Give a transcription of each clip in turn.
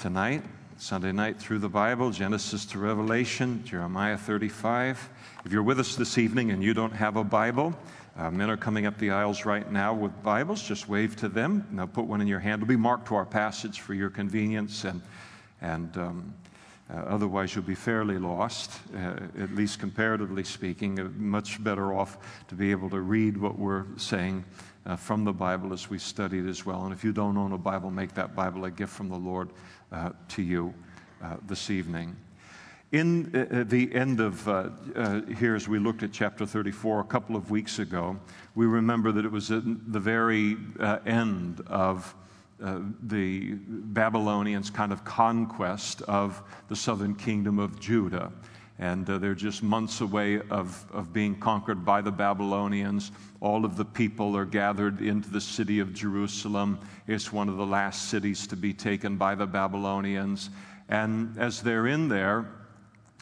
tonight, Sunday night through the Bible, Genesis to Revelation, Jeremiah 35. If you're with us this evening and you don't have a Bible, uh, men are coming up the aisles right now with Bibles. Just wave to them. Now put one in your hand. It'll be marked to our passage for your convenience, and, and um, uh, otherwise you'll be fairly lost, uh, at least comparatively speaking. Uh, much better off to be able to read what we're saying uh, from the Bible as we study it as well. And if you don't own a Bible, make that Bible a gift from the Lord uh, to you uh, this evening. In uh, uh, the end of uh, here, as we looked at chapter 34 a couple of weeks ago, we remember that it was at the very end of uh, the Babylonians' kind of conquest of the southern kingdom of Judah. And uh, they're just months away of, of being conquered by the Babylonians. All of the people are gathered into the city of Jerusalem. It's one of the last cities to be taken by the Babylonians. And as they're in there,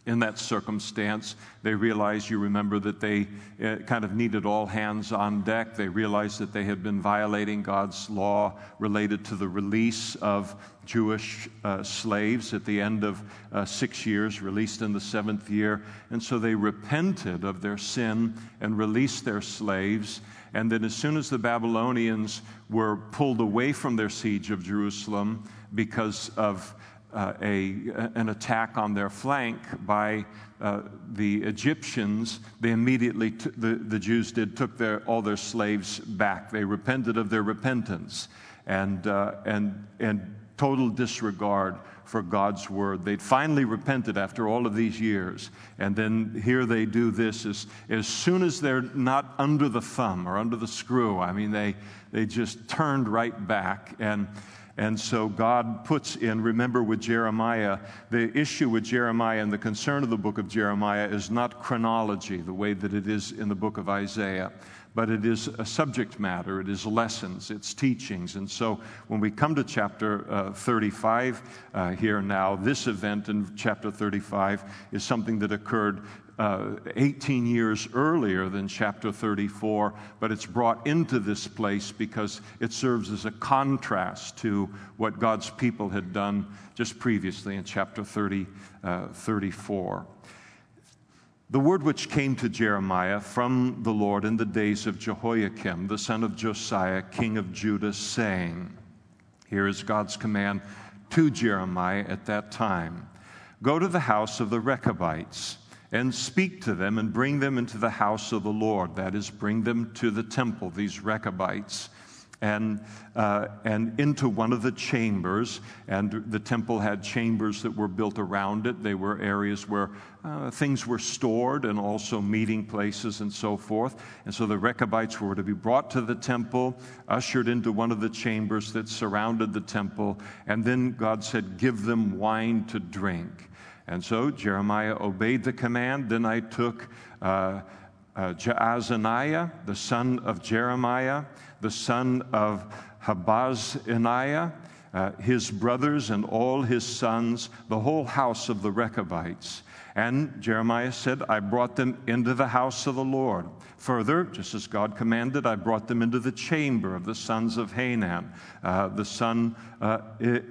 in that circumstance, they realize you remember, that they uh, kind of needed all hands on deck. They realized that they had been violating God's law related to the release of Jewish uh, slaves at the end of uh, six years, released in the seventh year. And so they repented of their sin and released their slaves. And then, as soon as the Babylonians were pulled away from their siege of Jerusalem because of uh, a, an attack on their flank by uh, the Egyptians, they immediately, t- the, the Jews did, took their, all their slaves back. They repented of their repentance and, uh, and, and total disregard for God's word. They'd finally repented after all of these years. And then here they do this as, as soon as they're not under the thumb or under the screw. I mean, they, they just turned right back. And and so God puts in, remember with Jeremiah, the issue with Jeremiah and the concern of the book of Jeremiah is not chronology, the way that it is in the book of Isaiah, but it is a subject matter, it is lessons, it's teachings. And so when we come to chapter uh, 35 uh, here now, this event in chapter 35 is something that occurred uh, 18 years earlier than chapter 34, but it's brought into this place because it serves as a contrast to what God's people had done just previously in chapter 30, uh, 34. The word which came to Jeremiah from the Lord in the days of Jehoiakim, the son of Josiah, king of Judah, saying, Here is God's command to Jeremiah at that time Go to the house of the Rechabites and speak to them and bring them into the house of the Lord. That is, bring them to the temple, these Rechabites, and, uh, and into one of the chambers. And the temple had chambers that were built around it. They were areas where uh, things were stored and also meeting places and so forth. And so the Rechabites were to be brought to the temple, ushered into one of the chambers that surrounded the temple, and then God said, Give them wine to drink. And so Jeremiah obeyed the command. Then I took uh, uh, Jaazaniah, the son of Jeremiah, the son of Habazziniah, uh, his brothers and all his sons, the whole house of the Rechabites. And Jeremiah said, I brought them into the house of the Lord. Further, just as God commanded, I brought them into the chamber of the sons of Hanan, uh, the son uh,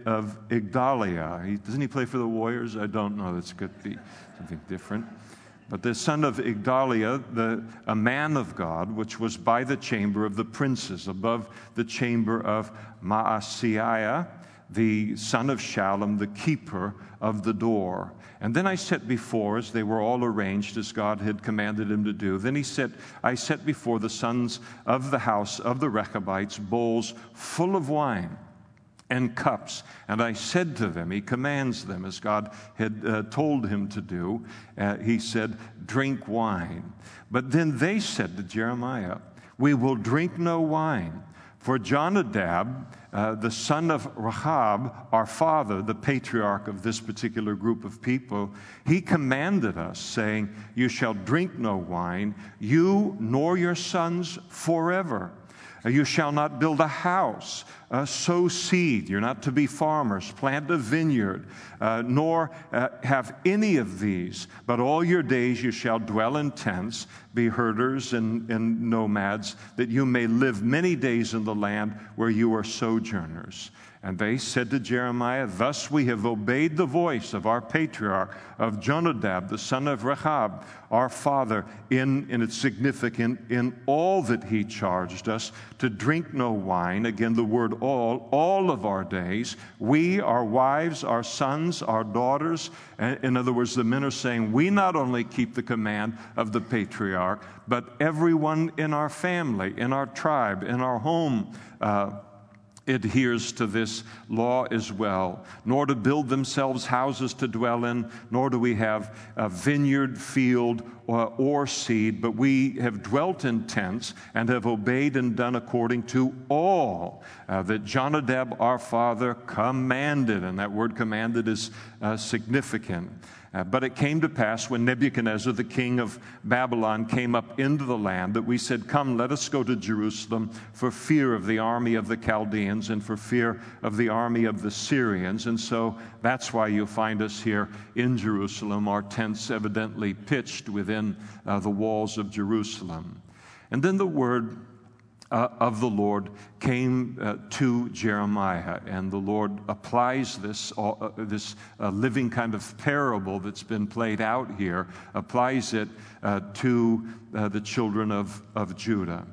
of Igdaliah. He, doesn't he play for the Warriors? I don't know. That's could be something different. But the son of Igdaliah, the, a man of God, which was by the chamber of the princes, above the chamber of Maaseiah, the son of Shallum, the keeper of the door. And then I set before, as they were all arranged as God had commanded him to do, then he said, I set before the sons of the house of the Rechabites bowls full of wine and cups. And I said to them, He commands them as God had uh, told him to do. Uh, he said, Drink wine. But then they said to Jeremiah, We will drink no wine. For Jonadab, uh, the son of Rahab, our father, the patriarch of this particular group of people, he commanded us, saying, You shall drink no wine, you nor your sons forever. Uh, you shall not build a house, uh, sow seed. You're not to be farmers, plant a vineyard, uh, nor uh, have any of these. But all your days you shall dwell in tents, be herders and, and nomads, that you may live many days in the land where you are sojourners. And they said to Jeremiah, Thus we have obeyed the voice of our patriarch, of Jonadab, the son of Rechab, our father, in, and it's significant, in all that he charged us to drink no wine. Again, the word all, all of our days. We, our wives, our sons, our daughters. In other words, the men are saying, We not only keep the command of the patriarch, but everyone in our family, in our tribe, in our home. Uh, adheres to this law as well, nor to build themselves houses to dwell in, nor do we have a vineyard, field, or, or, seed, but we have dwelt in tents and have obeyed and done according to all uh, that Jonadab our father commanded. And that word commanded is uh, significant. Uh, but it came to pass when Nebuchadnezzar, the king of Babylon, came up into the land that we said, Come, let us go to Jerusalem for fear of the army of the Chaldeans and for fear of the army of the Syrians. And so that's why you'll find us here in Jerusalem, our tents evidently pitched within uh, the walls of Jerusalem. And then the word uh, of the Lord came uh, to Jeremiah, and the Lord applies this, uh, uh this uh, living kind of parable that's been played out here, applies it uh, to the children of, of Judah.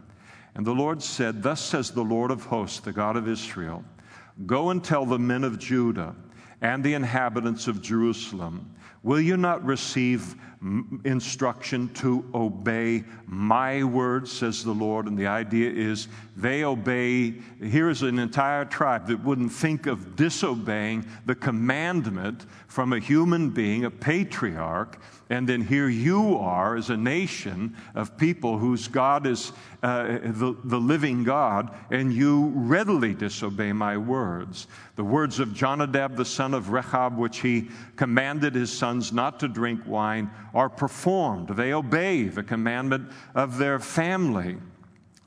And the Lord said, Thus says the Lord of hosts, the God of Israel Go and tell the men of Judah and the inhabitants of Jerusalem, Will you not receive instruction to obey my words, says the Lord. And the idea is they obey. Here is an entire tribe that wouldn't think of disobeying the commandment from a human being, a patriarch. And then here you are as a nation of people whose God is uh, the, the living God, and you readily disobey my words. The words of Jonadab, the son of Rechab, which he commanded his sons not to drink wine, are performed. They obey the commandment of their family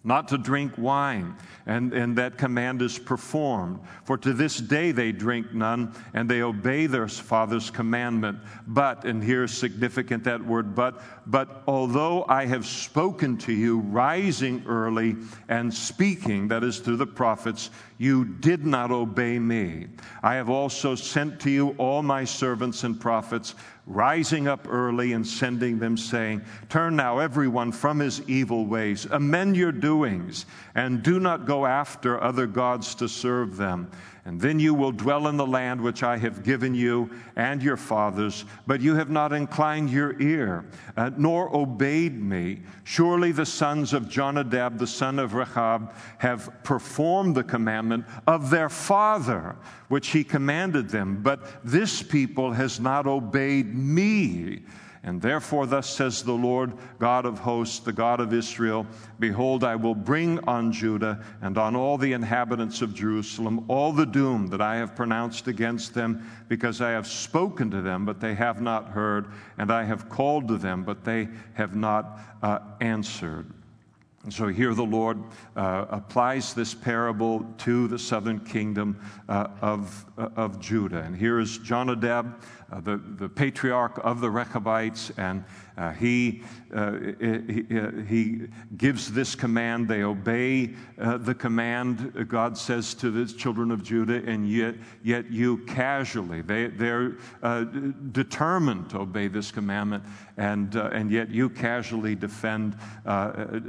not to drink wine, and, and that command is performed. For to this day they drink none, and they obey their father's commandment. But, and here's significant that word, but, but although I have spoken to you, rising early and speaking, that is through the prophets, you did not obey me. I have also sent to you all my servants and prophets rising up early and sending them, saying, Turn now everyone from his evil ways, amend your doings, and do not go after other gods to serve them. And then you will dwell in the land which I have given you and your fathers, but you have not inclined your ear, uh, nor obeyed me. Surely the sons of Jonadab, the son of Rechab, have performed the commandment of their father, which he commanded them. But this people has not obeyed me. And therefore, thus says the Lord God of hosts, the God of Israel Behold, I will bring on Judah and on all the inhabitants of Jerusalem all the doom that I have pronounced against them, because I have spoken to them, but they have not heard, and I have called to them, but they have not uh, answered. And so here the Lord uh, applies this parable to the southern kingdom uh, of, uh, of Judah. And here is Jonadab uh, the, the patriarch of the Rechabites, and uh, he, uh, he, he, gives this command. They obey uh, the command God says to the children of Judah, and yet, yet you casually, they, they're uh, determined to obey this commandment, and, uh, and yet you casually defend,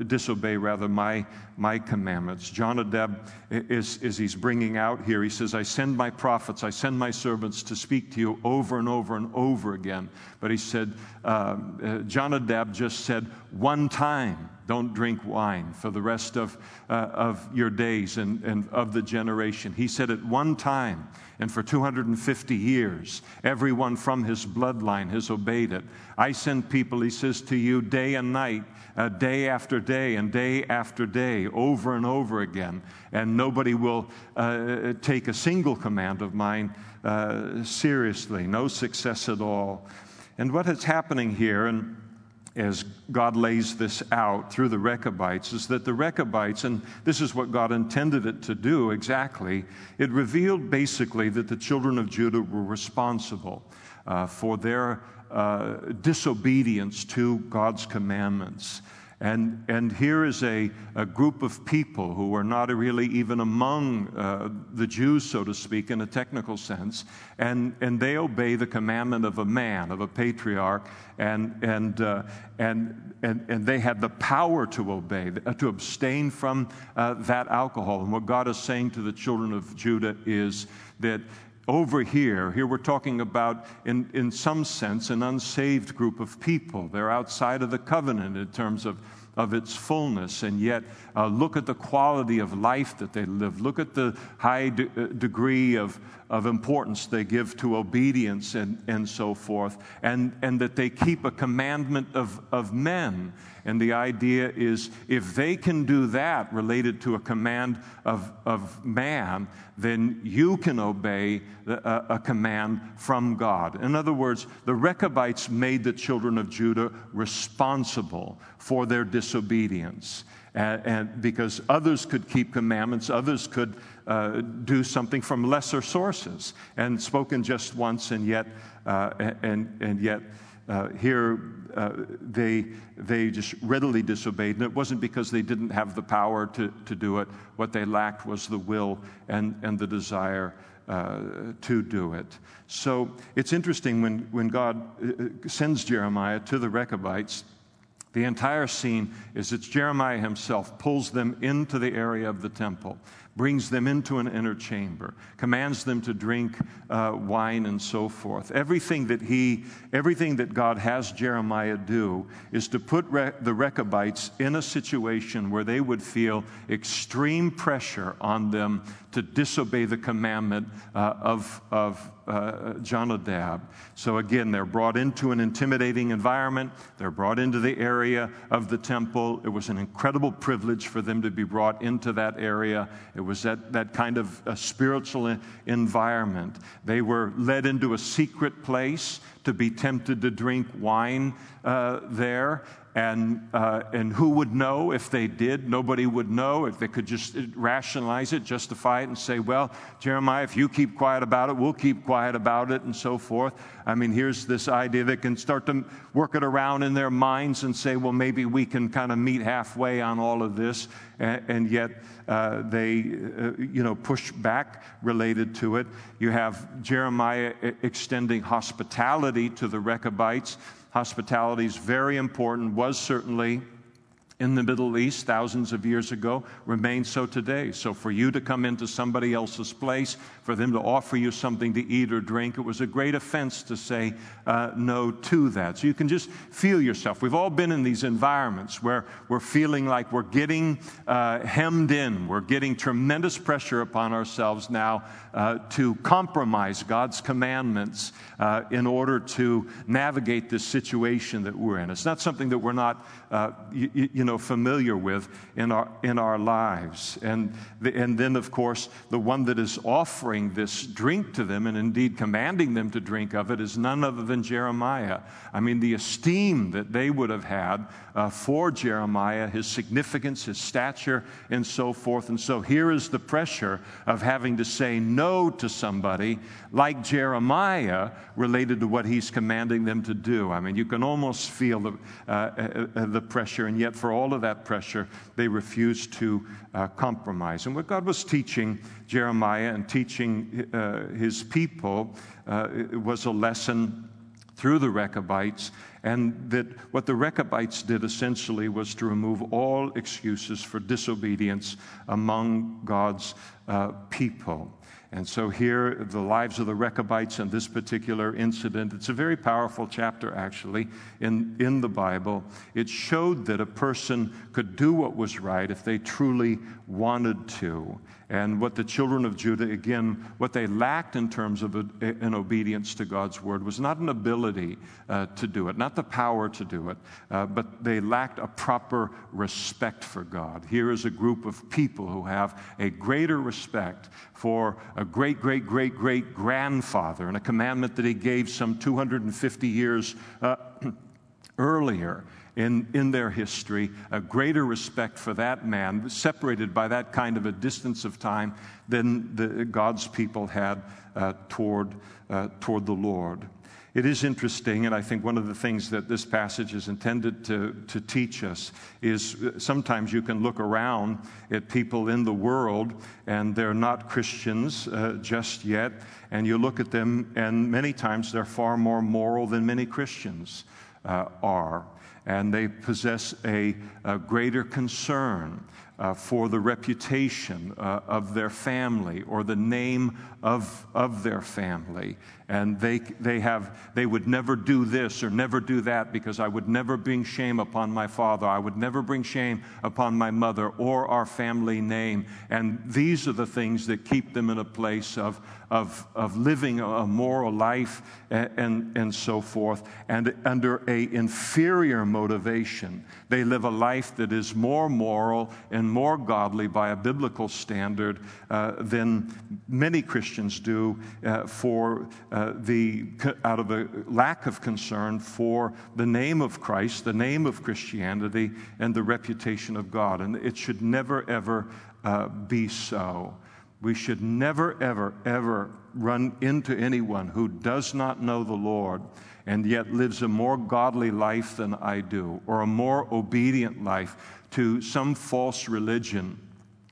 disobey rather, my, my commandments. Jonadab is, is he's bringing out here, he says, I send my prophets, I send my servants to speak to you over and and over and over again. But he said, uh, uh, Jonadab just said, one time, don't drink wine for the rest of, uh, of your days and, and of the generation. He said at one time, and for 250 years, everyone from his bloodline has obeyed it. I send people, he says, to you day and night, uh, day after day, and day after day, over and over again. And nobody will uh, take a single command of mine uh, seriously, no success at all. And what is happening here, and as God lays this out through the Rechabites is that the Rechabites, and this is what God intended it to do exactly, it revealed basically that the children of Judah were responsible uh, for their uh, disobedience to God's commandments. And, and here is a, a group of people who are not really even among uh, the Jews, so to speak, in a technical sense, and, and they obey the commandment of a man, of a patriarch, and, and, uh, and, and, and they had the power to obey, uh, to abstain from uh, that alcohol. And what God is saying to the children of Judah is that over here, here we're talking about, in, in some sense, an unsaved group of people. They're outside of the covenant in terms of, of its fullness, and yet uh, look at the quality of life that they live. Look at the high de- uh, degree of, of importance they give to obedience and, and so forth, and, and that they keep a commandment of, of men and the idea is if they can do that related to a command of, of man, then you can obey a, a command from God. In other words, the Rechabites made the children of Judah responsible for their disobedience. And, and because others could keep commandments, others could uh, do something from lesser sources, and spoken just once, and yet, uh, and, and yet uh, here uh, they, they just readily disobeyed. And it wasn't because they didn't have the power to, to do it. What they lacked was the will and, and the desire uh, to do it. So it's interesting when, when God uh, sends Jeremiah to the Rechabites. The entire scene is that Jeremiah himself pulls them into the area of the temple brings them into an inner chamber, commands them to drink uh, wine and so forth. Everything that he, everything that God has Jeremiah do is to put Re- the Rechabites in a situation where they would feel extreme pressure on them to disobey the commandment uh, of, of uh, Jonadab. So again, they're brought into an intimidating environment. They're brought into the area of the temple. It was an incredible privilege for them to be brought into that area. It was that, that kind of spiritual environment. They were led into a secret place to be tempted to drink wine uh, there. And, uh, and who would know if they did? Nobody would know if they could just rationalize it, justify it, and say, well, Jeremiah, if you keep quiet about it, we'll keep quiet about it, and so forth. I mean, here's this idea that can start to work it around in their minds and say, well, maybe we can kind of meet halfway on all of this. And, and yet uh, they, uh, you know, push back related to it. You have Jeremiah extending hospitality to the Rechabites Hospitality is very important, was certainly in the Middle East thousands of years ago remains so today. So, for you to come into somebody else's place, for them to offer you something to eat or drink, it was a great offense to say uh, no to that. So, you can just feel yourself. We've all been in these environments where we're feeling like we're getting uh, hemmed in, we're getting tremendous pressure upon ourselves now uh, to compromise God's commandments uh, in order to navigate this situation that we're in. It's not something that we're not, uh, you, you know, familiar with in our, in our lives. And, the, and then, of course, the one that is offering this drink to them and indeed commanding them to drink of it is none other than Jeremiah. I mean, the esteem that they would have had uh, for Jeremiah, his significance, his stature, and so forth. And so here is the pressure of having to say no to somebody like Jeremiah related to what he's commanding them to do. I mean, you can almost feel the, uh, uh, uh the pressure, and yet for all of that pressure, they refuse to uh, compromise. And what God was teaching Jeremiah and teaching uh, his people was a lesson through the Rechabites, and that what the Rechabites did essentially was to remove all excuses for disobedience among God's uh, people. And so, here, the lives of the Rechabites and this particular incident, it's a very powerful chapter, actually, in, in the Bible. It showed that a person could do what was right if they truly wanted to. And what the children of Judah, again, what they lacked in terms of an obedience to God's word was not an ability uh, to do it, not the power to do it, uh, but they lacked a proper respect for God. Here is a group of people who have a greater respect for a great, great, great, great grandfather and a commandment that he gave some 250 years. Uh, earlier in, in their history, a greater respect for that man, separated by that kind of a distance of time than the, God's people had uh, toward, uh, toward the Lord. It is interesting, and I think one of the things that this passage is intended to, to teach us is uh, sometimes you can look around at people in the world and they're not Christians uh, just yet, and you look at them, and many times they're far more moral than many Christians are. And they possess a, a greater concern uh, for the reputation uh, of their family or the name of, of their family. And they, they, have, they would never do this or never do that because I would never bring shame upon my father. I would never bring shame upon my mother or our family name. And these are the things that keep them in a place of, of, of living a moral life and, and, and so forth. And under a inferior motivation, they live a life that is more moral and more godly by a biblical standard uh, than many Christians do uh, for uh, the, out of a lack of concern for the name of Christ, the name of Christianity, and the reputation of God. And it should never, ever uh, be so. We should never, ever, ever run into anyone who does not know the Lord and yet lives a more godly life than I do, or a more obedient life to some false religion,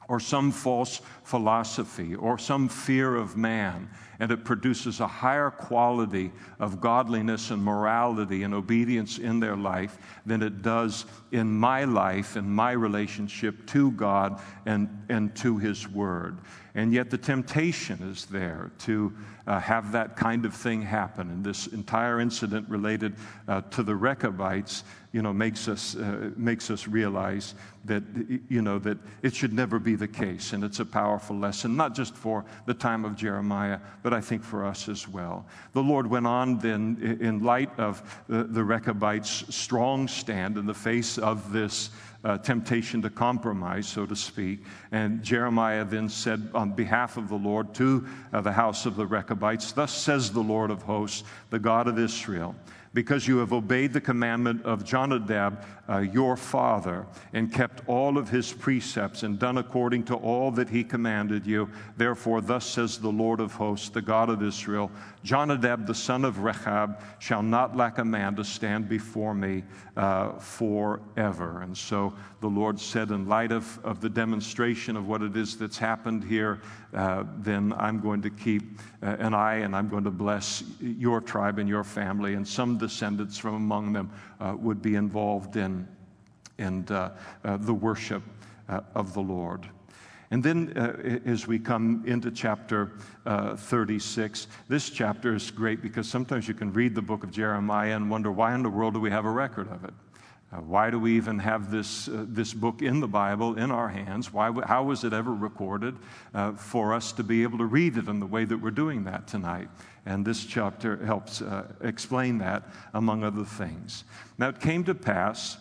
or some false philosophy, or some fear of man and it produces a higher quality of godliness and morality and obedience in their life than it does in my life and my relationship to God and, and to His Word. And yet the temptation is there to uh, have that kind of thing happen. And this entire incident related uh, to the Rechabites, you know, makes us, uh, makes us realize that, you know, that it should never be the case. And it's a powerful lesson, not just for the time of Jeremiah, but I think for us as well. The Lord went on then, in light of the, the Rechabites' strong stand in the face of this uh, temptation to compromise, so to speak. And Jeremiah then said on behalf of the Lord to uh, the house of the Rechabites, Thus says the Lord of hosts, the God of Israel because you have obeyed the commandment of Jonadab, uh, your father, and kept all of his precepts and done according to all that he commanded you. Therefore, thus says the Lord of hosts, the God of Israel Jonadab, the son of Rechab, shall not lack a man to stand before me uh, forever. And so the Lord said, in light of, of the demonstration of what it is that's happened here, uh, then I'm going to keep uh, an eye and I'm going to bless your tribe and your family, and some descendants from among them uh, would be involved in, in uh, uh, the worship of the Lord. And then, uh, as we come into chapter uh, 36, this chapter is great because sometimes you can read the book of Jeremiah and wonder why in the world do we have a record of it? Uh, why do we even have this, uh, this book in the Bible in our hands? Why, how was it ever recorded uh, for us to be able to read it in the way that we're doing that tonight? And this chapter helps uh, explain that, among other things. Now, it came to pass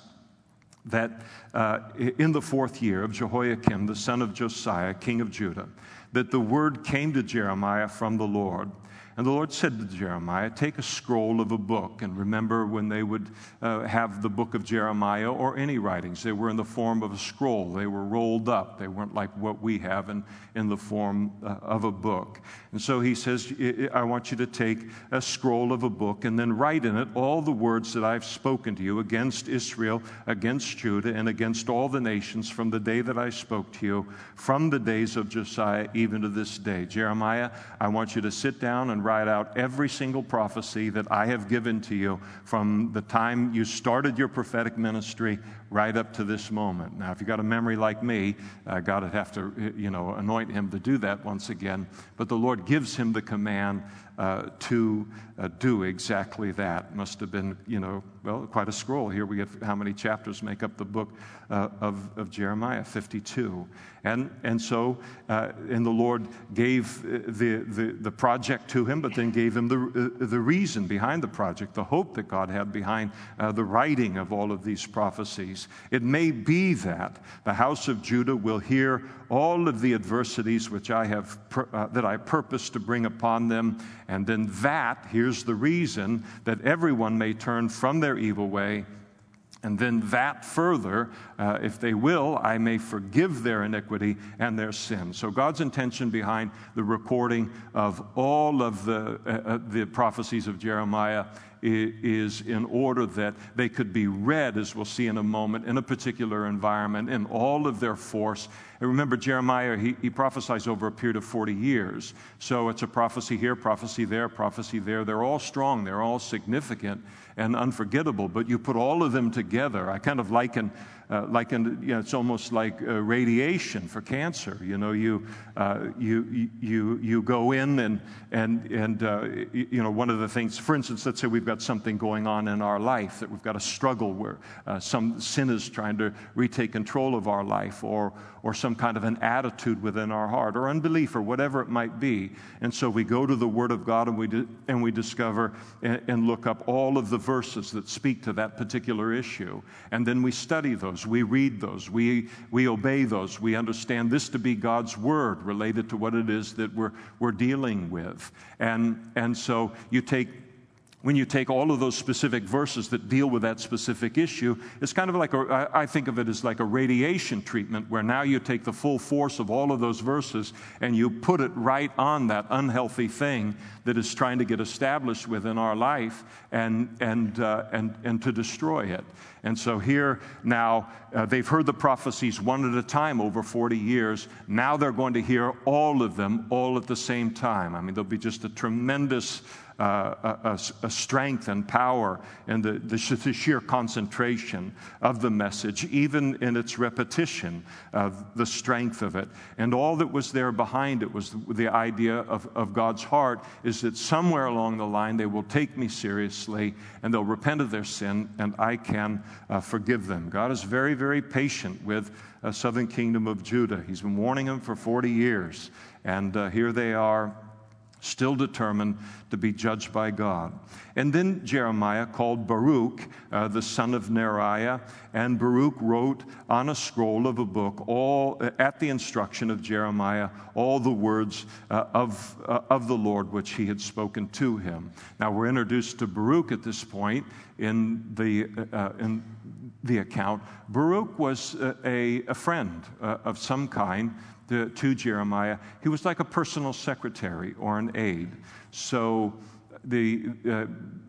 that uh, in the fourth year of Jehoiakim, the son of Josiah, king of Judah, that the word came to Jeremiah from the Lord and the Lord said to Jeremiah, Take a scroll of a book. And remember when they would uh, have the book of Jeremiah or any writings, they were in the form of a scroll. They were rolled up. They weren't like what we have in, in the form uh, of a book. And so he says, I want you to take a scroll of a book and then write in it all the words that I've spoken to you against Israel, against Judah, and against all the nations from the day that I spoke to you, from the days of Josiah even to this day. Jeremiah, I want you to sit down and write out every single prophecy that I have given to you from the time you started your prophetic ministry right up to this moment. Now, if you got a memory like me, uh, God would have to, you know, anoint him to do that once again. But the Lord gives him the command uh, to uh, do exactly that. Must have been, you know, well, quite a scroll. Here we have how many chapters make up the book uh, of, of Jeremiah 52. And, and so, uh, and the Lord gave the, the, the project to him, but then gave him the, uh, the reason behind the project, the hope that God had behind uh, the writing of all of these prophecies. It may be that the house of Judah will hear all of the adversities which I have, uh, that I purpose to bring upon them And then that, here's the reason, that everyone may turn from their evil way and then that further, uh, if they will, I may forgive their iniquity and their sin. So God's intention behind the recording of all of the, uh, uh the prophecies of Jeremiah is in order that they could be read, as we'll see in a moment, in a particular environment in all of their force. And remember, Jeremiah, he, he prophesies over a period of 40 years. So it's a prophecy here, prophecy there, prophecy there. They're all strong, they're all significant and unforgettable, but you put all of them together. I kind of liken uh, like you know, it's almost like uh, radiation for cancer. You know, you, uh, you, you, you go in and, and, and uh, you know, one of the things, for instance, let's say we've got something going on in our life that we've got a struggle where uh, some sin is trying to retake control of our life or, or some kind of an attitude within our heart or unbelief or whatever it might be. And so we go to the Word of God and we, di- and we discover and, and look up all of the verses that speak to that particular issue. And then we study those we read those, we, we obey those, we understand this to be God's word related to what it is that we're, we're dealing with. And, and so you take when you take all of those specific verses that deal with that specific issue, it's kind of like a, I think of it as like a radiation treatment where now you take the full force of all of those verses and you put it right on that unhealthy thing that is trying to get established within our life and, and, uh, and, and to destroy it. And so here now, uh, they've heard the prophecies one at a time over 40 years. Now they're going to hear all of them all at the same time. I mean, there'll be just a tremendous uh, a, a, strength and power and the, the, sheer concentration of the message, even in its repetition, of the strength of it. And all that was there behind it was the idea of, of God's heart is that somewhere along the line they will take me seriously and they'll repent of their sin and I can uh, forgive them. God is very, very patient with a southern kingdom of Judah. He's been warning them for 40 years. And uh, here they are still determined to be judged by God. And then Jeremiah called Baruch, uh, the son of Neriah, and Baruch wrote on a scroll of a book, all at the instruction of Jeremiah, all the words uh, of, uh, of the Lord which he had spoken to him. Now we're introduced to Baruch at this point in the, uh, in the account. Baruch was a, a friend uh, of some kind to, to Jeremiah. He was like a personal secretary or an aide. So the, uh,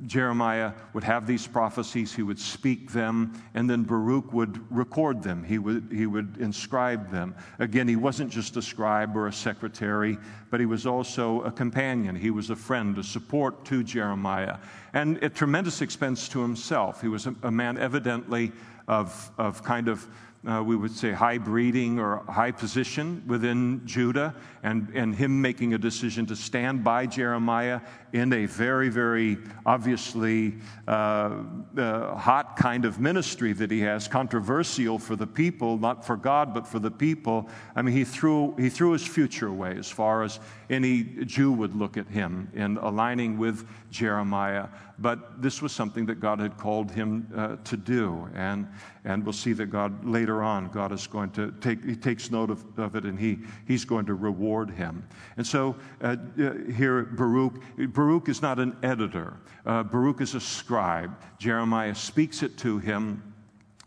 Jeremiah would have these prophecies, he would speak them, and then Baruch would record them. He would, he would inscribe them. Again, he wasn't just a scribe or a secretary, but he was also a companion. He was a friend, a support to Jeremiah, and at tremendous expense to himself. He was a, a man evidently of, of kind of uh, we would say, high breeding or high position within Judah, and, and him making a decision to stand by Jeremiah in a very, very obviously uh, uh, hot kind of ministry that he has, controversial for the people, not for God, but for the people. I mean, he threw, he threw his future away as far as any Jew would look at him in aligning with Jeremiah. But this was something that God had called him uh, to do. And, and we'll see that God, later on, God is going to take, he takes note of, of it and he, he's going to reward him. And so uh, uh here, Baruch, Baruch is not an editor, uh, Baruch is a scribe. Jeremiah speaks it to him.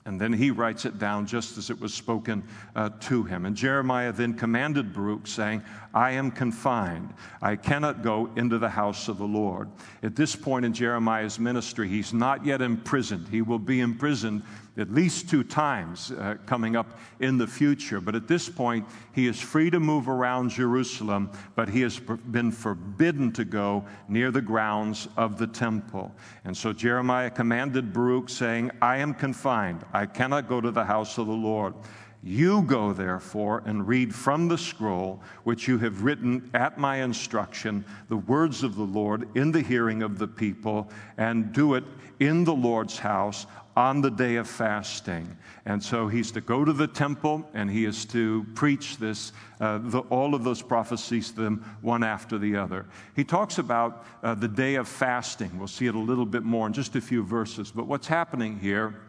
And then he writes it down just as it was spoken uh, to him. And Jeremiah then commanded Baruch, saying, I am confined. I cannot go into the house of the Lord. At this point in Jeremiah's ministry, he's not yet imprisoned. He will be imprisoned at least two times uh, coming up in the future. But at this point, he is free to move around Jerusalem, but he has been forbidden to go near the grounds of the temple. And so Jeremiah commanded Baruch, saying, I am confined. I cannot go to the house of the Lord. You go, therefore, and read from the scroll which you have written at my instruction the words of the Lord in the hearing of the people, and do it in the Lord's house on the day of fasting. And so he's to go to the temple and he is to preach this, uh, the, all of those prophecies to them one after the other. He talks about uh, the day of fasting. We'll see it a little bit more in just a few verses. But what's happening here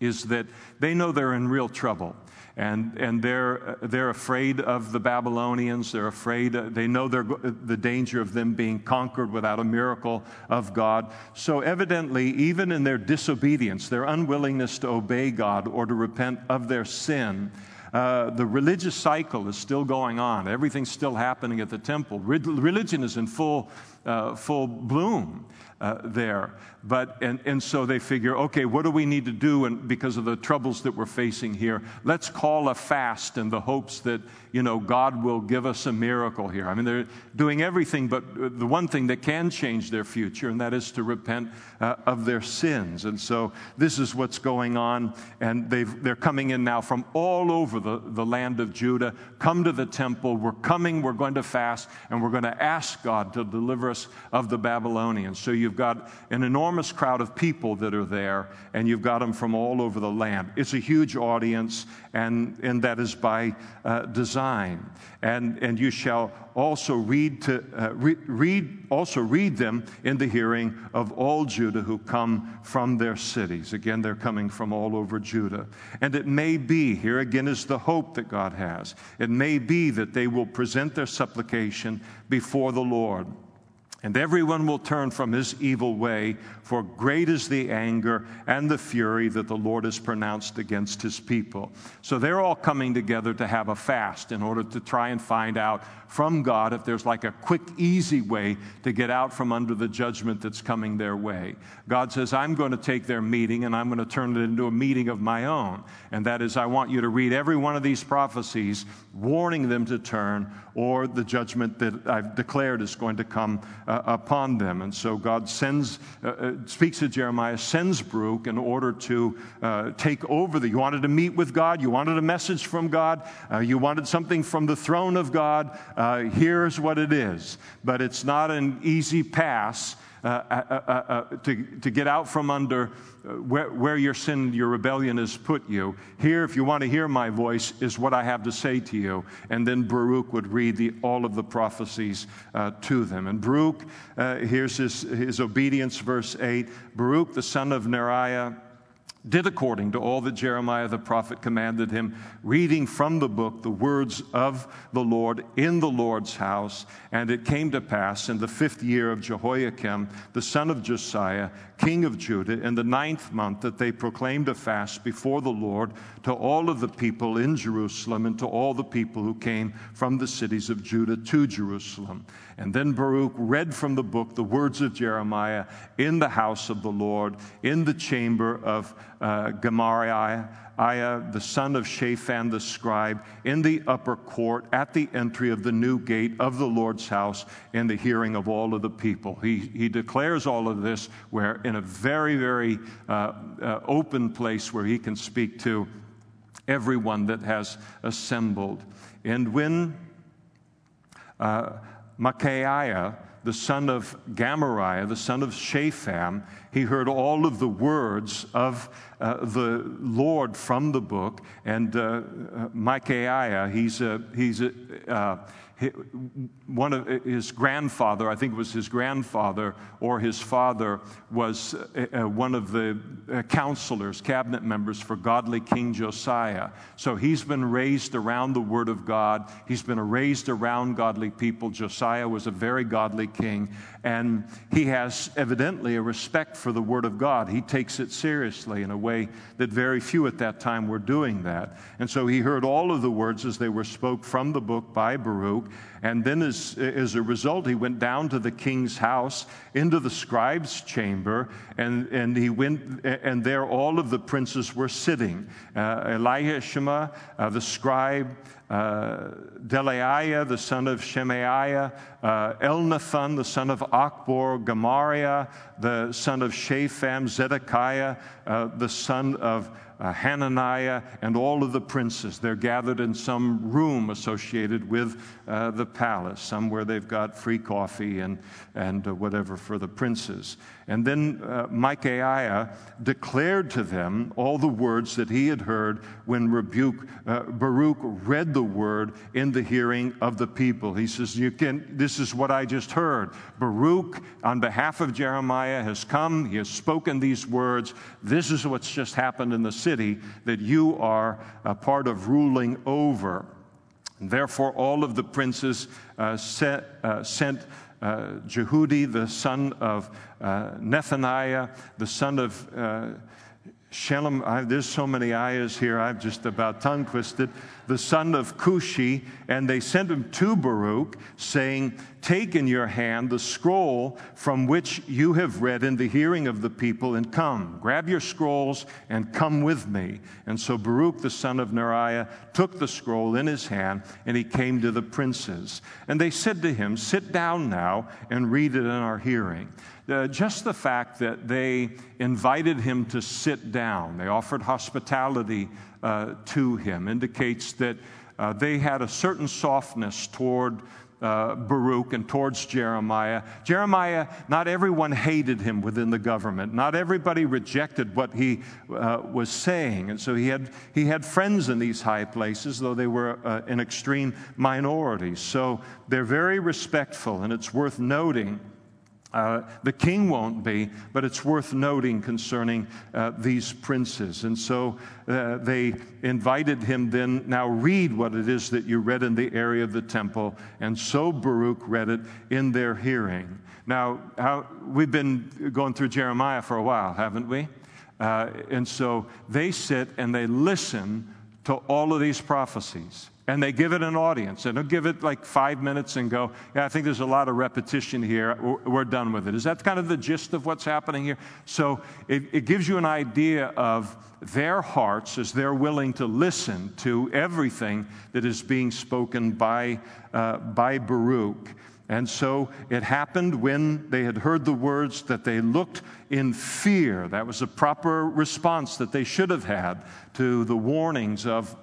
is that they know they're in real trouble and, and they're, they're afraid of the Babylonians. They're afraid, they know the danger of them being conquered without a miracle of God. So, evidently, even in their disobedience, their unwillingness to obey God or to repent of their sin, uh, the religious cycle is still going on. Everything's still happening at the temple. Re- religion is in full, uh, full bloom uh, there. But, and, and so they figure, okay, what do we need to do and because of the troubles that we're facing here? Let's call a fast in the hopes that, you know, God will give us a miracle here. I mean, they're doing everything but the one thing that can change their future, and that is to repent uh, of their sins. And so this is what's going on. And they've, they're coming in now from all over the, the land of Judah. Come to the temple. We're coming. We're going to fast. And we're going to ask God to deliver us of the Babylonians. So you've got an enormous enormous crowd of people that are there, and you've got them from all over the land. It's a huge audience, and, and that is by uh, design. And, and you shall also read, to, uh, re- read, also read them in the hearing of all Judah who come from their cities. Again, they're coming from all over Judah. And it may be, here again is the hope that God has, it may be that they will present their supplication before the Lord and everyone will turn from his evil way, for great is the anger and the fury that the Lord has pronounced against his people. So they're all coming together to have a fast in order to try and find out from God if there's like a quick, easy way to get out from under the judgment that's coming their way. God says, I'm going to take their meeting and I'm going to turn it into a meeting of my own. And that is, I want you to read every one of these prophecies, warning them to turn, or the judgment that I've declared is going to come. Uh, uh, upon them. And so God sends, uh, uh, speaks to Jeremiah, sends Baruch in order to uh, take over the. You wanted to meet with God, you wanted a message from God, uh, you wanted something from the throne of God. Uh, here's what it is. But it's not an easy pass. Uh, uh, uh, to, to get out from under where, where your sin, your rebellion has put you. Here, if you want to hear my voice, is what I have to say to you. And then Baruch would read the, all of the prophecies to them. And Baruch, here's his, his obedience, verse 8 Baruch, the son of Neriah, did according to all that Jeremiah the prophet commanded him, reading from the book the words of the Lord in the Lord's house. And it came to pass in the fifth year of Jehoiakim, the son of Josiah, king of Judah, in the ninth month, that they proclaimed a fast before the Lord to all of the people in Jerusalem and to all the people who came from the cities of Judah to Jerusalem. And then Baruch read from the book the words of Jeremiah in the house of the Lord, in the chamber of uh, Gemariah, the son of Shaphan the scribe, in the upper court at the entry of the new gate of the Lord's house, in the hearing of all of the people. He, he declares all of this where in a very, very uh, uh, open place where he can speak to everyone that has assembled. And when uh, Micaiah, the son of Gemariah, the son of Shaphan, he heard all of the words of uh, the Lord from the book. And uh, uh Micaiah, he's a, he's a, uh, one of his grandfather, I think it was his grandfather or his father, was uh, uh, one of the uh, counselors, cabinet members for godly King Josiah. So he's been raised around the Word of God. He's been raised around godly people. Josiah was a very godly king, and he has evidently a respect for the Word of God. He takes it seriously in a way that very few at that time were doing that. And so he heard all of the words as they were spoke from the book by Baruch. And then, as, as a result, he went down to the king's house, into the scribe's chamber, and, and he went, and there all of the princes were sitting. Uh, Elishama, uh, the scribe, uh, the son of Shemaiah, uh, Elnathan, the son of Achbor, Gemariah, the son of Shaphan, Zedekiah, uh, the son of uh, Hananiah, and all of the princes. They're gathered in some room associated with uh, the palace, somewhere they've got free coffee and, and uh, whatever for the princes. And then uh, Micaiah declared to them all the words that he had heard when Rebuke, uh, Baruch read the word in the hearing of the people. He says, you can, This is what I just heard. Baruch, on behalf of Jeremiah, has come. He has spoken these words. This is what's just happened in the city that you are a part of ruling over. And therefore, all of the princes uh, set, uh, sent uh, Jehudi, the son of uh, Nethaniah, the son of uh. I, there's so many ayahs here, I'm just about tongue twisted the son of Cushi, and they sent him to Baruch, saying, Take in your hand the scroll from which you have read in the hearing of the people, and come. Grab your scrolls and come with me. And so Baruch, the son of Neriah, took the scroll in his hand, and he came to the princes. And they said to him, Sit down now and read it in our hearing. Uh, just the fact that they invited him to sit down, they offered hospitality uh, to him indicates that uh, they had a certain softness toward uh, Baruch and towards Jeremiah. Jeremiah, not everyone hated him within the government. Not everybody rejected what he uh, was saying. And so he had, he had friends in these high places, though they were uh, an extreme minority. So they're very respectful, and it's worth noting uh, the king won't be, but it's worth noting concerning uh, these princes. And so uh, they invited him then, now read what it is that you read in the area of the temple. And so Baruch read it in their hearing. Now, how, we've been going through Jeremiah for a while, haven't we? Uh, and so they sit and they listen to all of these prophecies and they give it an audience. And they'll give it like five minutes and go yeah i think there's a lot of repetition here. We're done with it. Is that kind of the gist of what's happening here? So it, it gives you an idea of their hearts as they're willing to listen to everything that is being spoken by, uh, by baruch. And so it happened when they had heard the words that they looked in fear. That was a proper response that they should have had to the warnings of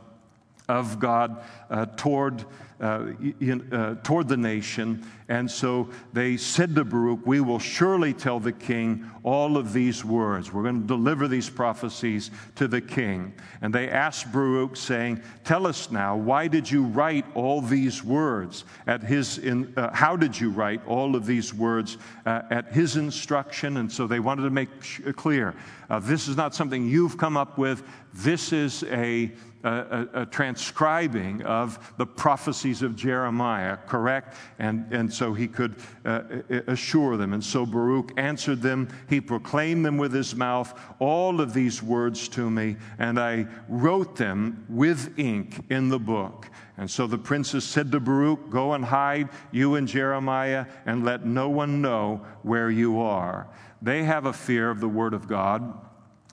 of God uh, toward, uh, in, uh, toward the nation. And so they said to Baruch, We will surely tell the king all of these words. We're going to deliver these prophecies to the king. And they asked Baruch, saying, Tell us now, why did you write all these words at his, in, uh, how did you write all of these words uh, at his instruction? And so they wanted to make clear uh, this is not something you've come up with, this is a a, a, transcribing of the prophecies of Jeremiah, correct? And, and so he could uh, assure them. And so Baruch answered them. He proclaimed them with his mouth, all of these words to me, and I wrote them with ink in the book. And so the princes said to Baruch, Go and hide, you and Jeremiah, and let no one know where you are. They have a fear of the word of God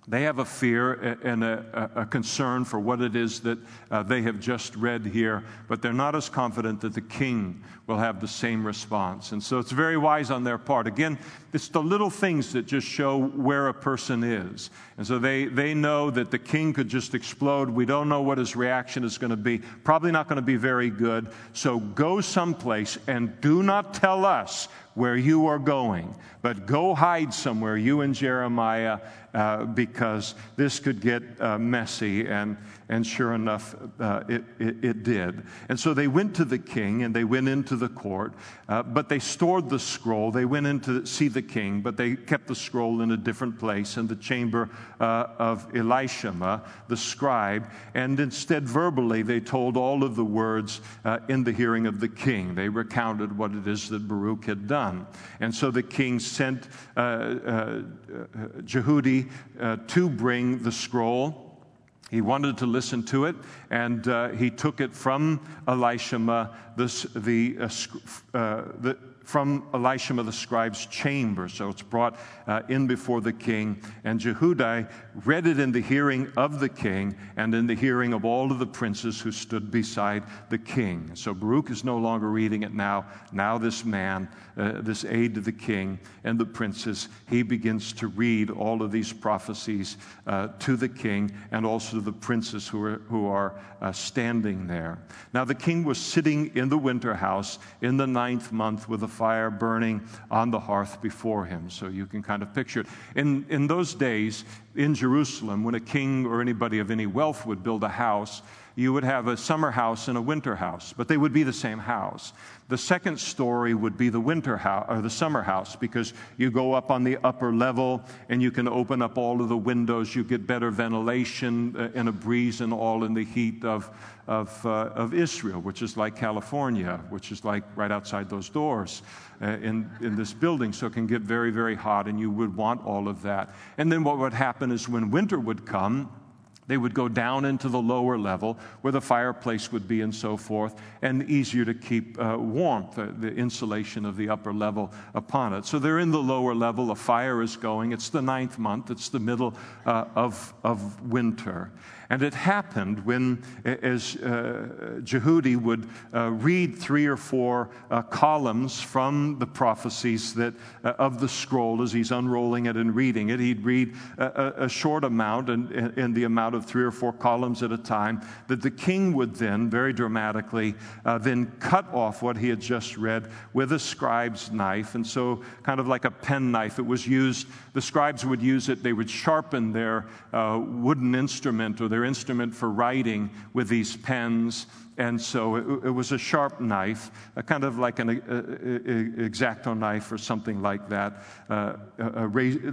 they have a fear and a, a, concern for what it is that uh, they have just read here, but they're not as confident that the king will have the same response. And so it's very wise on their part. Again, it's the little things that just show where a person is. And so they, they know that the king could just explode. We don't know what his reaction is going to be. Probably not going to be very good. So go someplace and do not tell us where you are going, but go hide somewhere, you and Jeremiah, uh, because this could get uh, messy. And, and sure enough, uh, it, it, it, did. And so they went to the king and they went into the court, uh, but they stored the scroll. They went in to see the king, but they kept the scroll in a different place in the chamber uh, of Elishama, the scribe. And instead, verbally, they told all of the words uh, in the hearing of the king. They recounted what it is that Baruch had done. And so the king sent uh, uh, Jehudi to bring the scroll. He wanted to listen to it, and uh, he took it from Elishama, the, the, uh, uh, the, from Elishama the scribe's chamber. So it's brought uh, in before the king. And Jehudi read it in the hearing of the king and in the hearing of all of the princes who stood beside the king. So Baruch is no longer reading it now. Now, this man, uh, this aide to the king and the princes, he begins to read all of these prophecies uh, to the king and also to the princes who are, who are uh, standing there. Now, the king was sitting in the winter house in the ninth month with a fire burning on the hearth before him. So you can kind of picture it. In, in those days in Jerusalem, when a king or anybody of any wealth would build a house, you would have a summer house and a winter house, but they would be the same house. The second story would be the winter house or the summer house because you go up on the upper level and you can open up all of the windows. You get better ventilation uh, and a breeze and all in the heat of, of, uh, of Israel, which is like California, which is like right outside those doors uh, in, in this building. So it can get very, very hot and you would want all of that. And then what would happen is when winter would come, they would go down into the lower level where the fireplace would be and so forth, and easier to keep uh, warmth, uh, the insulation of the upper level upon it. So they're in the lower level, a fire is going. It's the ninth month, it's the middle uh, of, of winter. And it happened when, as uh, Jehudi would uh, read three or four uh, columns from the prophecies that, uh, of the scroll as he's unrolling it and reading it, he'd read a, a short amount and in the amount of three or four columns at a time, that the king would then, very dramatically, uh, then cut off what he had just read with a scribe's knife. And so, kind of like a pen knife, it was used, the scribes would use it, they would sharpen their uh, wooden instrument or their instrument for writing with these pens. And so it, it was a sharp knife, a kind of like an X-Acto knife or something like that, uh,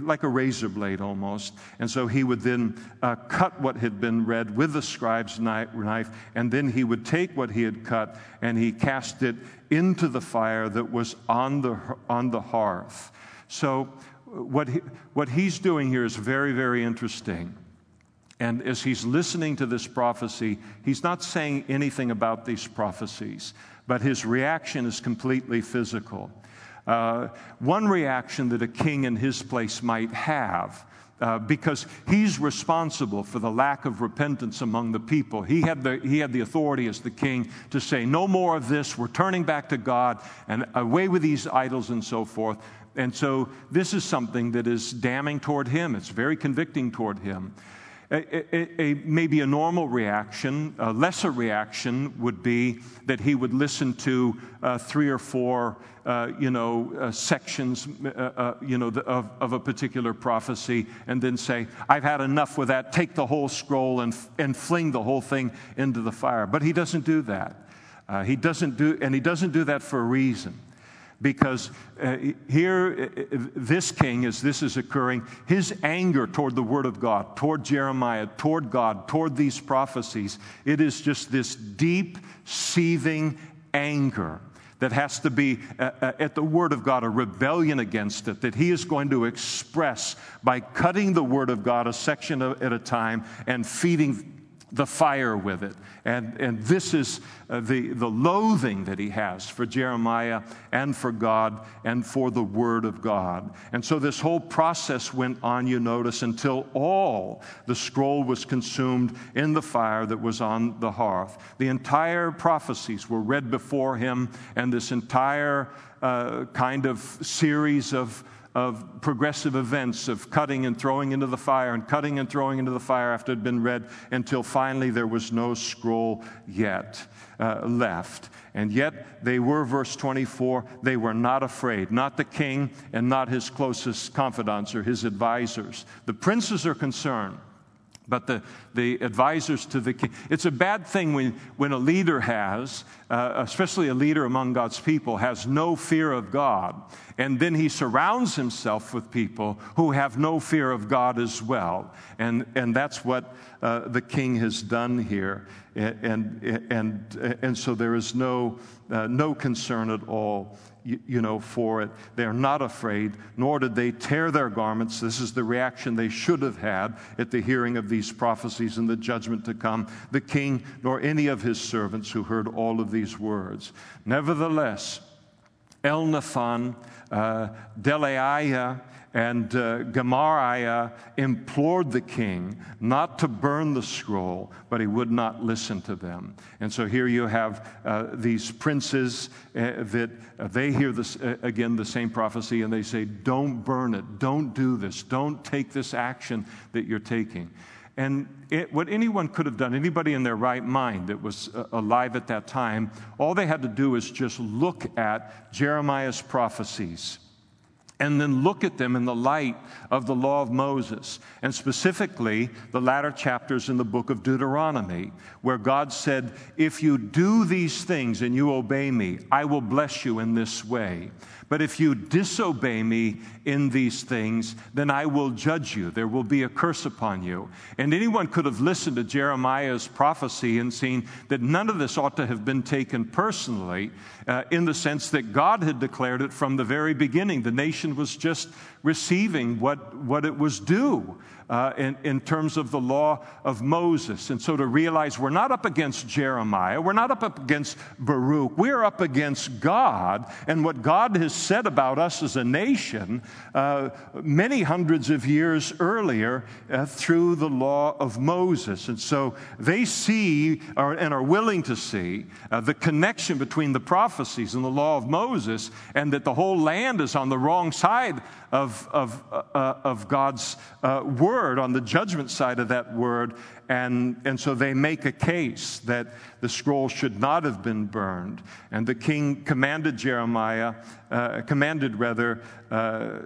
like a razor blade almost. And so he would then uh, cut what had been read with the scribe's knife, and then he would take what he had cut and he cast it into the fire that was on the, on the hearth. So what, he, what he's doing here is very, very interesting. And as he's listening to this prophecy, he's not saying anything about these prophecies, but his reaction is completely physical. Uh, one reaction that a king in his place might have. Uh, because he's responsible for the lack of repentance among the people. He had, the, he had the authority as the king to say, No more of this, we're turning back to God, and away with these idols and so forth. And so, this is something that is damning toward him, it's very convicting toward him. A, a, a, maybe a normal reaction, a lesser reaction would be that he would listen to uh, three or four, uh, you know, uh, sections, uh, uh, you know, the, of, of, a particular prophecy, and then say, "I've had enough with that. Take the whole scroll and and fling the whole thing into the fire." But he doesn't do that. Uh, he doesn't do, and he doesn't do that for a reason because uh, here, uh, this king, as this is occurring, his anger toward the word of God, toward Jeremiah, toward God, toward these prophecies, it is just this deep, seething anger that has to be uh, uh at the Word of God, a rebellion against it, that he is going to express by cutting the Word of God a section at a time and feeding the fire with it. And, and this is uh, the, the loathing that he has for Jeremiah and for God and for the Word of God. And so this whole process went on, you notice, until all the scroll was consumed in the fire that was on the hearth. The entire prophecies were read before him, and this entire uh, kind of series of of progressive events of cutting and throwing into the fire and cutting and throwing into the fire after it had been read until finally there was no scroll yet uh, left. And yet they were, verse 24, they were not afraid, not the king and not his closest confidants or his advisors. The princes are concerned. But the, the advisors to the king, it's a bad thing when, when a leader has, uh, especially a leader among God's people, has no fear of God. And then he surrounds himself with people who have no fear of God as well. And, and that's what uh, the king has done here. And, and, and, and so there is no, uh, no concern at all you, know, for it. They're not afraid, nor did they tear their garments. This is the reaction they should have had at the hearing of these prophecies and the judgment to come. The king, nor any of his servants who heard all of these words. Nevertheless, Elnathan, uh, Delaiah, and uh, Gemariah implored the king not to burn the scroll, but he would not listen to them. And so here you have uh, these princes uh, that they hear this uh, again the same prophecy and they say, Don't burn it, don't do this, don't take this action that you're taking. And it, what anyone could have done, anybody in their right mind that was uh, alive at that time, all they had to do is just look at Jeremiah's prophecies and then look at them in the light of the law of Moses, and specifically the latter chapters in the book of Deuteronomy, where God said, If you do these things and you obey me, I will bless you in this way. But if you disobey me in these things, then I will judge you. There will be a curse upon you. And anyone could have listened to Jeremiah's prophecy and seen that none of this ought to have been taken personally, uh, in the sense that God had declared it from the very beginning. The nation was just receiving what, what it was due uh, in, in terms of the law of Moses. And so to realize we're not up against Jeremiah, we're not up against Baruch, we're up against God and what God has said about us as a nation uh, many hundreds of years earlier uh, through the law of Moses. And so they see or, and are willing to see uh, the connection between the prophecies and the law of Moses, and that the whole land is on the wrong side of, of, uh, uh, of God's uh, word, on the judgment side of that word. And, and so they make a case that the scroll should not have been burned. And the king commanded Jeremiah, uh, commanded rather, uh,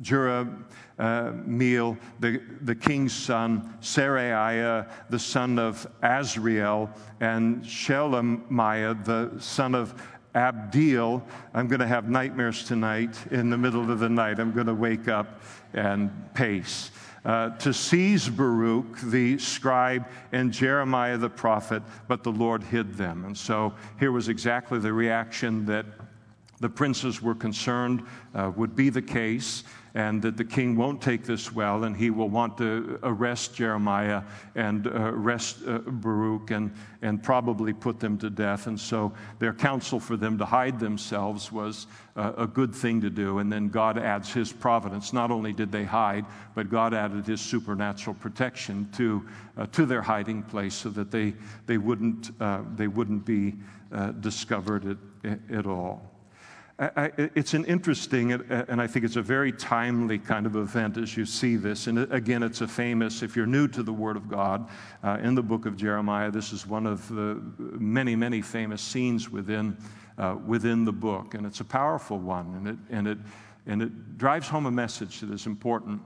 Jerahmeel, uh, the, the king's son, Seraiah, the son of Azriel, and Shelemiah, the son of Abdeel. I'm going to have nightmares tonight in the middle of the night. I'm going to wake up and pace. Uh, to seize Baruch, the scribe, and Jeremiah the prophet, but the Lord hid them. And so here was exactly the reaction that the princes were concerned uh, would be the case and that the king won't take this well, and he will want to arrest Jeremiah and uh, arrest uh, Baruch and, and probably put them to death. And so their counsel for them to hide themselves was uh, a good thing to do. And then God adds his providence. Not only did they hide, but God added his supernatural protection to, uh, to their hiding place so that they, they, wouldn't, uh, they wouldn't be uh, discovered at, at all. I, it's an interesting, and I think it's a very timely kind of event as you see this. And again, it's a famous, if you're new to the Word of God, uh, in the book of Jeremiah, this is one of the many, many famous scenes within, uh, within the book. And it's a powerful one, and it, and, it, and it drives home a message that is important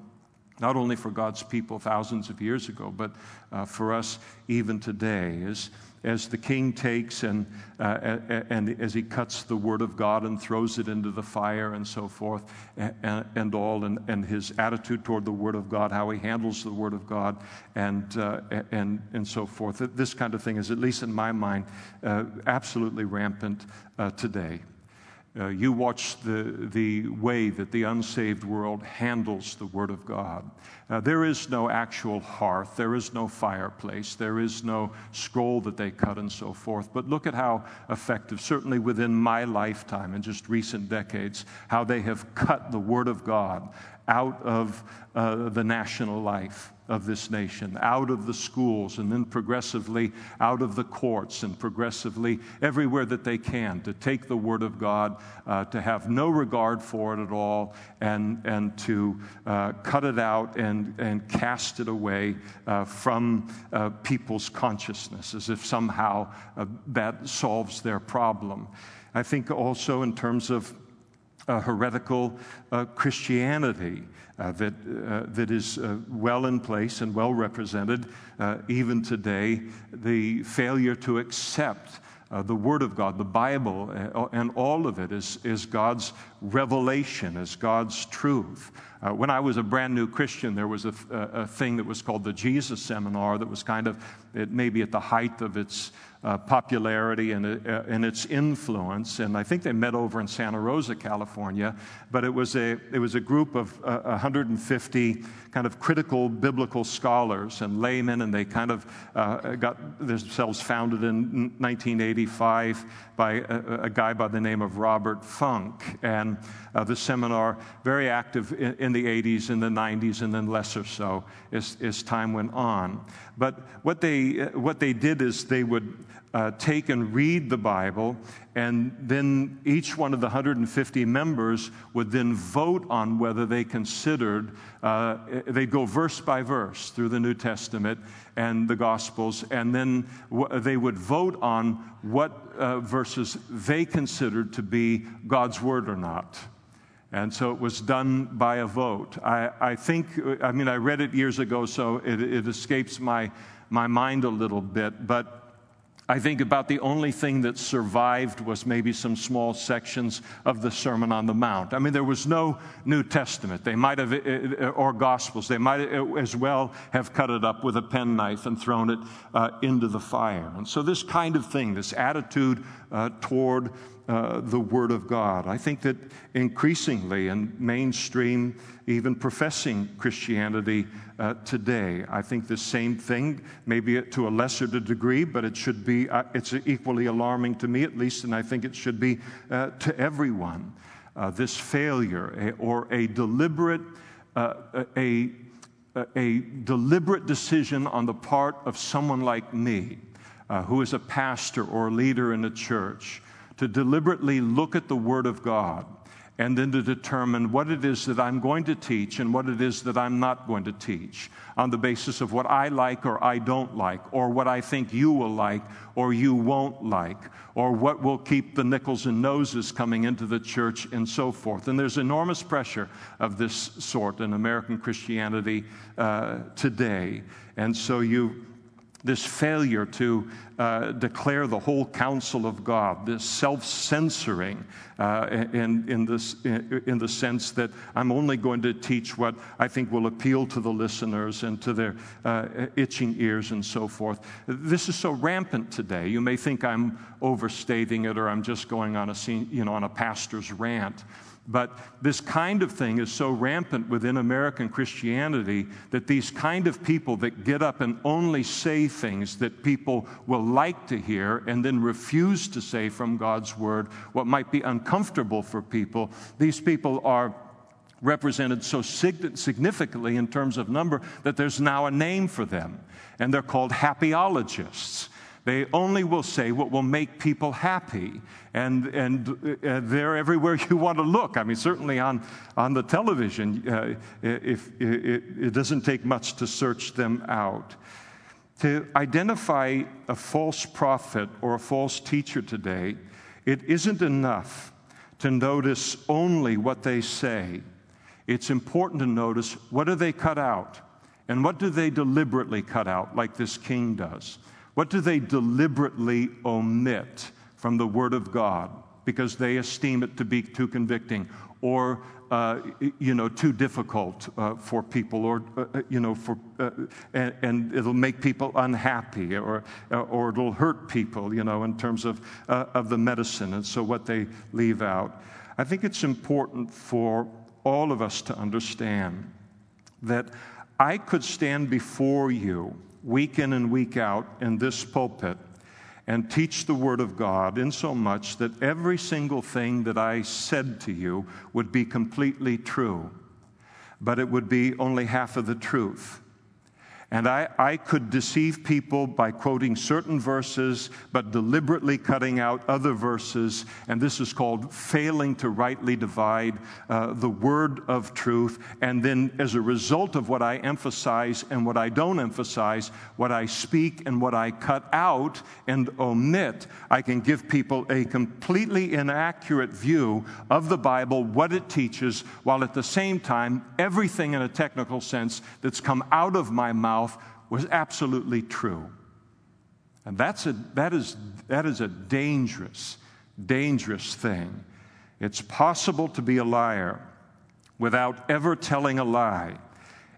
not only for God's people thousands of years ago, but uh, for us even today. Is as the king takes and, uh, and as he cuts the word of God and throws it into the fire and so forth and, and all, and, and his attitude toward the word of God, how he handles the word of God, and, uh, and, and so forth. This kind of thing is, at least in my mind, uh, absolutely rampant uh, today. Uh, you watch the, the way that the unsaved world handles the Word of God. Uh, there is no actual hearth, there is no fireplace, there is no scroll that they cut and so forth. But look at how effective, certainly within my lifetime and just recent decades, how they have cut the Word of God out of uh, the national life of this nation, out of the schools, and then progressively out of the courts, and progressively everywhere that they can to take the Word of God, uh, to have no regard for it at all, and, and to uh, cut it out and, and cast it away uh, from uh, people's consciousness as if somehow uh, that solves their problem. I think also in terms of uh, heretical uh, Christianity uh, that, uh, that is uh, well in place and well represented uh, even today. The failure to accept the Word of God, the Bible, and all of it is, is God's revelation, is God's truth. When I was a brand new Christian, there was a, a, thing that was called the Jesus Seminar that was kind of, it maybe at the height of its uh, popularity and, uh, and its influence. And I think they met over in Santa Rosa, California. But it was a, it was a group of uh, 150 kind of critical biblical scholars and laymen, and they kind of uh, got themselves founded in 1985 by a, a, guy by the name of Robert Funk. And uh, the seminar, very active in, in, the 80s and the 90s, and then lesser so as, as time went on. But what they, uh, what they did is they would uh, take and read the Bible, and then each one of the 150 members would then vote on whether they considered, uh, they'd go verse by verse through the New Testament and the Gospels, and then w- they would vote on what uh, verses they considered to be God's Word or not. And so it was done by a vote. I, I think, I mean, I read it years ago, so it, it escapes my, my mind a little bit, but I think about the only thing that survived was maybe some small sections of the Sermon on the Mount. I mean, there was no New Testament. They might have, uh, uh, or Gospels. They might as well have cut it up with a penknife and thrown it uh, into the fire. And so, this kind of thing, this attitude uh, toward uh, the Word of God. I think that increasingly in mainstream, even professing Christianity uh, today, I think the same thing, maybe to a lesser degree, but it should be, uh, it's equally alarming to me at least, and I think it should be uh, to everyone. Uh, this failure a, or a deliberate, a, a deliberate decision on the part of someone like me, who is a pastor or a leader in a church, to deliberately look at the Word of God and then to determine what it is that I'm going to teach and what it is that I'm not going to teach on the basis of what I like or I don't like, or what I think you will like or you won't like, or what will keep the nickels and noses coming into the church and so forth. And there's enormous pressure of this sort in American Christianity uh, today. And so you this failure to uh, declare the whole counsel of God, this self censoring uh, in, in, in, the sense that I'm only going to teach what I think will appeal to the listeners and to their uh, itching ears and so forth. This is so rampant today. You may think I'm overstating it or I'm just going on a, you know, on a pastor's rant. But this kind of thing is so rampant within American Christianity that these kind of people that get up and only say things that people will like to hear and then refuse to say from God's word what might be uncomfortable for people, these people are represented so significantly in terms of number that there's now a name for them. And they're called happyologists. They only will say what will make people happy. And, and uh, they're everywhere you want to look. I mean, certainly on, on the television, uh, if, it, it doesn't take much to search them out. To identify a false prophet or a false teacher today, it isn't enough to notice only what they say. It's important to notice what do they cut out and what do they deliberately cut out, like this king does. What do they deliberately omit from the Word of God? Because they esteem it to be too convicting or uh, you know too difficult uh, for people or uh, uh you know for uh, and, and, it'll make people unhappy or uh, or it'll hurt people you know in terms of of the medicine and so what they leave out. I think it's important for all of us to understand that i could stand before you week in and week out in this pulpit and teach the Word of God in so much that every single thing that I said to you would be completely true, but it would be only half of the truth. And I, I could deceive people by quoting certain verses, but deliberately cutting out other verses. And this is called failing to rightly divide uh, the word of truth. And then, as a result of what I emphasize and what I don't emphasize, what I speak and what I cut out and omit, I can give people a completely inaccurate view of the Bible, what it teaches, while at the same time, everything in a technical sense that's come out of my mouth mouth was absolutely true. And that's a, that, is, that is a dangerous, dangerous thing. It's possible to be a liar without ever telling a lie.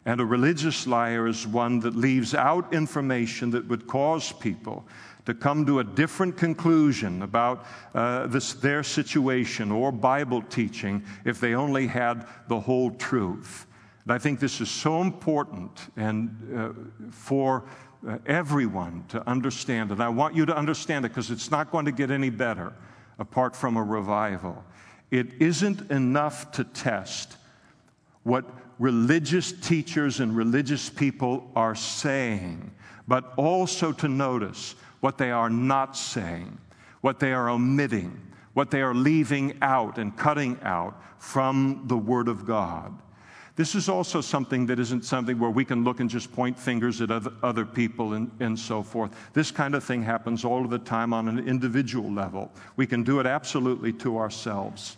And a religious liar is one that leaves out information that would cause people to come to a different conclusion about uh, this, their situation or Bible teaching if they only had the whole truth. And I think this is so important and uh, for uh, everyone to understand it. I want you to understand it because it's not going to get any better apart from a revival. It isn't enough to test what religious teachers and religious people are saying, but also to notice what they are not saying, what they are omitting, what they are leaving out and cutting out from the Word of God. This is also something that isn't something where we can look and just point fingers at other, people and, and so forth. This kind of thing happens all of the time on an individual level. We can do it absolutely to ourselves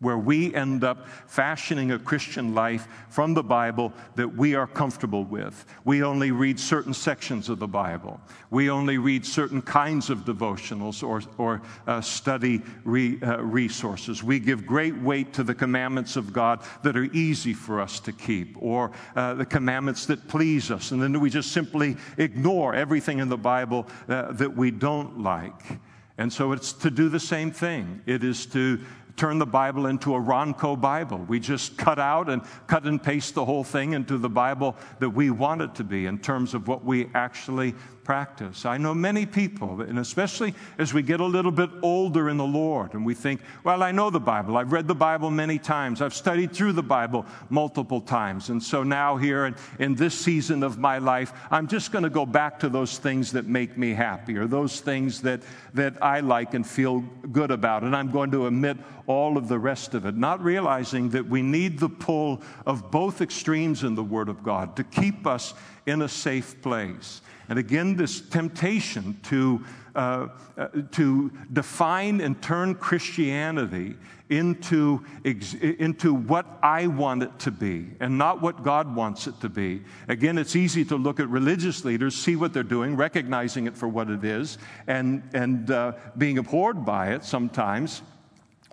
where we end up fashioning a Christian life from the Bible that we are comfortable with. We only read certain sections of the Bible. We only read certain kinds of devotionals or, or uh, study re, uh, resources. We give great weight to the commandments of God that are easy for us to keep or uh, the commandments that please us. And then we just simply ignore everything in the Bible uh, that we don't like. And so it's to do the same thing. It is to turn the Bible into a Ronco Bible. We just cut out and cut and paste the whole thing into the Bible that we want it to be in terms of what we actually practice. I know many people, and especially as we get a little bit older in the Lord, and we think, well, I know the Bible. I've read the Bible many times. I've studied through the Bible multiple times. And so now, here in, in this season of my life, I'm just going to go back to those things that make me happy or those things that, that I like and feel good about. And I'm going to omit all of the rest of it, not realizing that we need the pull of both extremes in the Word of God to keep us in a safe place. And again, this temptation to, uh, uh, to define and turn Christianity into, ex- into what I want it to be and not what God wants it to be. Again, it's easy to look at religious leaders, see what they're doing, recognizing it for what it is, and, and uh, being abhorred by it sometimes,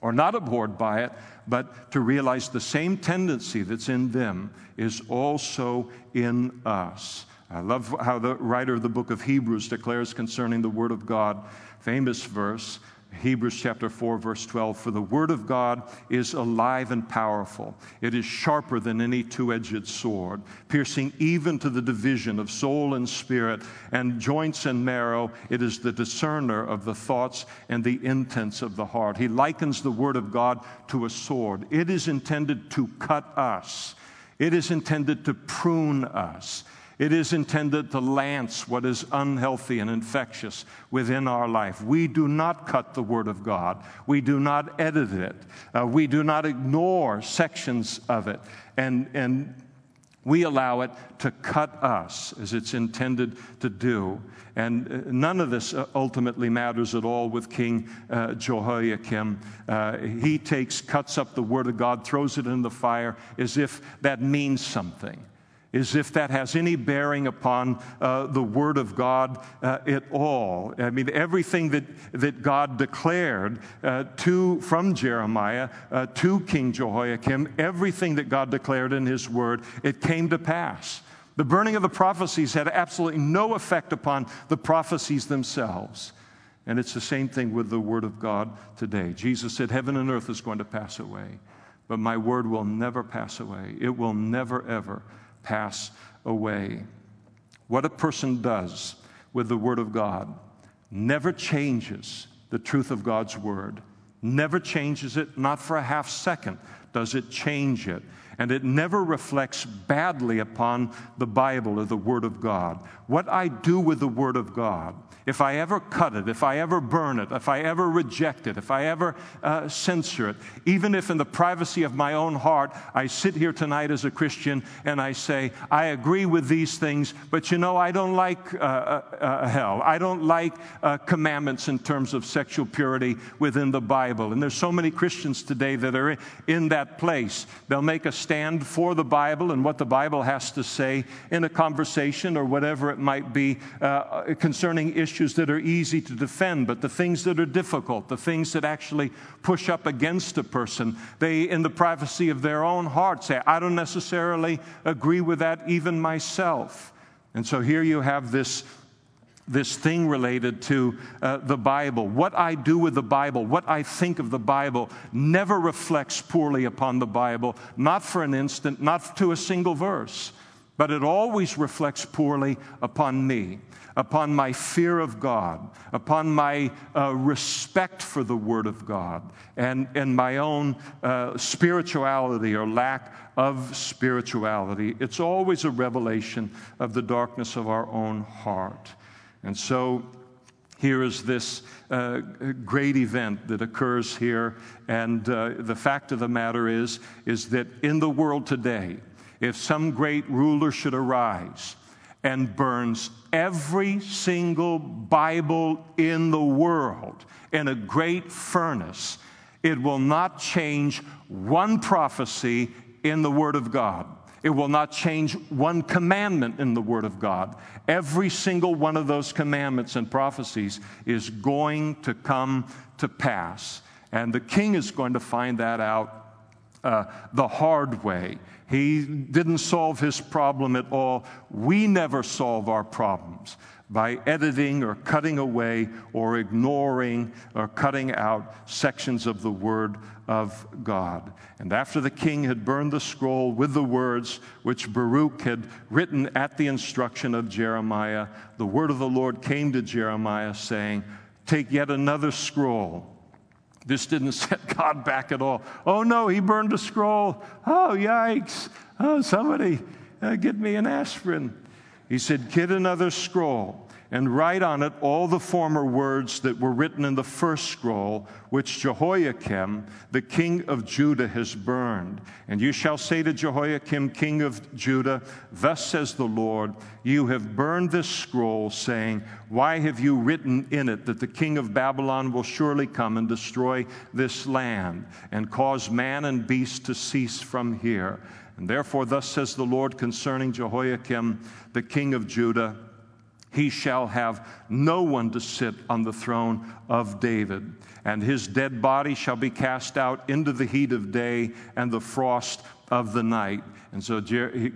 or not abhorred by it, but to realize the same tendency that's in them is also in us. I love how the writer of the book of Hebrews declares concerning the Word of God, famous verse, Hebrews chapter 4, verse 12 For the Word of God is alive and powerful. It is sharper than any two edged sword, piercing even to the division of soul and spirit, and joints and marrow. It is the discerner of the thoughts and the intents of the heart. He likens the Word of God to a sword. It is intended to cut us, it is intended to prune us. It is intended to lance what is unhealthy and infectious within our life. We do not cut the Word of God. We do not edit it. Uh, we do not ignore sections of it. And, and we allow it to cut us as it's intended to do. And uh, none of this uh, ultimately matters at all with King uh, Jehoiakim. Uh, he takes, cuts up the Word of God, throws it in the fire as if that means something as if that has any bearing upon uh, the Word of God uh, at all. I mean, everything that, that God declared uh, to, from Jeremiah uh, to King Jehoiakim, everything that God declared in His Word, it came to pass. The burning of the prophecies had absolutely no effect upon the prophecies themselves. And it's the same thing with the Word of God today. Jesus said, Heaven and earth is going to pass away, but my Word will never pass away. It will never, ever pass away. What a person does with the Word of God never changes the truth of God's Word, never changes it, not for a half second does it change it. And it never reflects badly upon the Bible or the Word of God. What I do with the Word of God if I ever cut it, if I ever burn it, if I ever reject it, if I ever uh, censor it, even if in the privacy of my own heart I sit here tonight as a Christian and I say, I agree with these things, but you know, I don't like uh, uh, uh hell. I don't like uh, commandments in terms of sexual purity within the Bible. And there's so many Christians today that are in that place. They'll make a stand for the Bible and what the Bible has to say in a conversation or whatever it might be uh, concerning issues that are easy to defend, but the things that are difficult, the things that actually push up against a person, they, in the privacy of their own heart, say, I don't necessarily agree with that even myself. And so here you have this this thing related to uh, the Bible. What I do with the Bible, what I think of the Bible, never reflects poorly upon the Bible, not for an instant, not to a single verse, but it always reflects poorly upon me, upon my fear of God, upon my uh, respect for the Word of God, and, and my own uh, spirituality or lack of spirituality. It's always a revelation of the darkness of our own heart. And so here is this uh, great event that occurs here. And uh, the fact of the matter is, is that in the world today, if some great ruler should arise and burns every single Bible in the world in a great furnace, it will not change one prophecy in the Word of God. It will not change one commandment in the Word of God. Every single one of those commandments and prophecies is going to come to pass. And the king is going to find that out uh, the hard way. He didn't solve his problem at all. We never solve our problems by editing or cutting away or ignoring or cutting out sections of the Word of God. And after the king had burned the scroll with the words which Baruch had written at the instruction of Jeremiah, the word of the Lord came to Jeremiah, saying, Take yet another scroll. This didn't set God back at all. Oh no, he burned a scroll. Oh, yikes. Oh, somebody uh, get me an aspirin. He said, Get another scroll and write on it all the former words that were written in the first scroll, which Jehoiakim, the king of Judah, has burned. And you shall say to Jehoiakim, king of Judah, Thus says the Lord, You have burned this scroll, saying, Why have you written in it that the king of Babylon will surely come and destroy this land, and cause man and beast to cease from here? And therefore, thus says the Lord concerning Jehoiakim, the king of Judah, he shall have no one to sit on the throne of David. And his dead body shall be cast out into the heat of day and the frost of the night. And so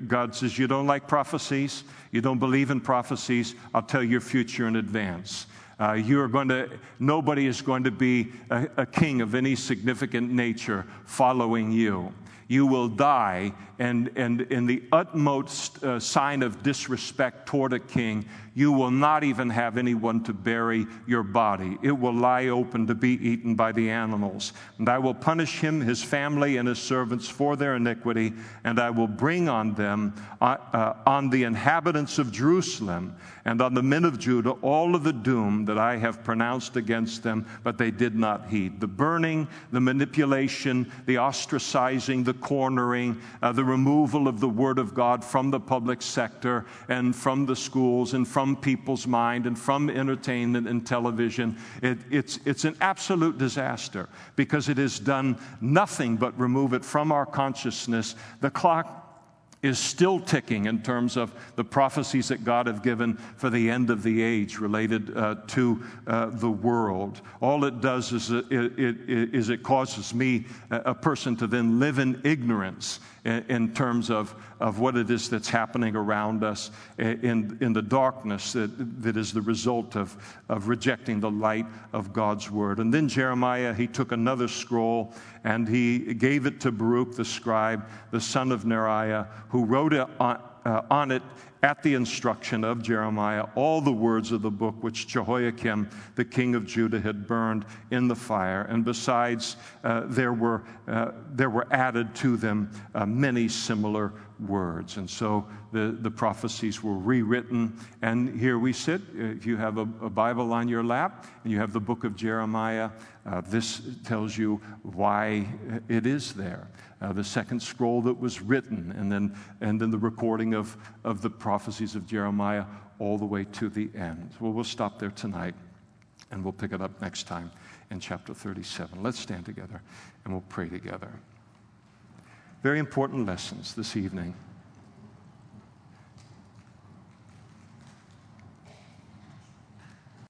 God says, You don't like prophecies? You don't believe in prophecies? I'll tell your future in advance. Uh, you are going to, nobody is going to be a, a king of any significant nature following you you will die. And, and in the utmost uh, sign of disrespect toward a king, you will not even have anyone to bury your body. It will lie open to be eaten by the animals. And I will punish him, his family, and his servants for their iniquity, and I will bring on them, uh, uh, on the inhabitants of Jerusalem, and on the men of Judah, all of the doom that I have pronounced against them, but they did not heed. The burning, the manipulation, the ostracizing, the cornering, uh, the removal of the Word of God from the public sector and from the schools and from people's mind and from entertainment and television. It, it's, it's an absolute disaster because it has done nothing but remove it from our consciousness. The clock is still ticking in terms of the prophecies that God have given for the end of the age related uh, to uh, the world. All it does is it, it, it, is it causes me, a person, to then live in ignorance in, terms of, of what it is that's happening around us in, in the darkness that, that is the result of, of rejecting the light of God's word. And then Jeremiah, he took another scroll and he gave it to Baruch the scribe, the son of Neriah, who wrote it on, uh, on it at the instruction of Jeremiah all the words of the book which Jehoiakim, the king of Judah, had burned in the fire. And besides, uh, there, were, uh, there were added to them uh, many similar words. And so the, the prophecies were rewritten. And here we sit. If you have a, a Bible on your lap and you have the book of Jeremiah, uh, this tells you why it is there. Uh, the second scroll that was written, and then, and then the recording of, of the prophecies of Jeremiah all the way to the end. Well, we'll stop there tonight, and we'll pick it up next time in chapter 37. Let's stand together and we'll pray together. Very important lessons this evening.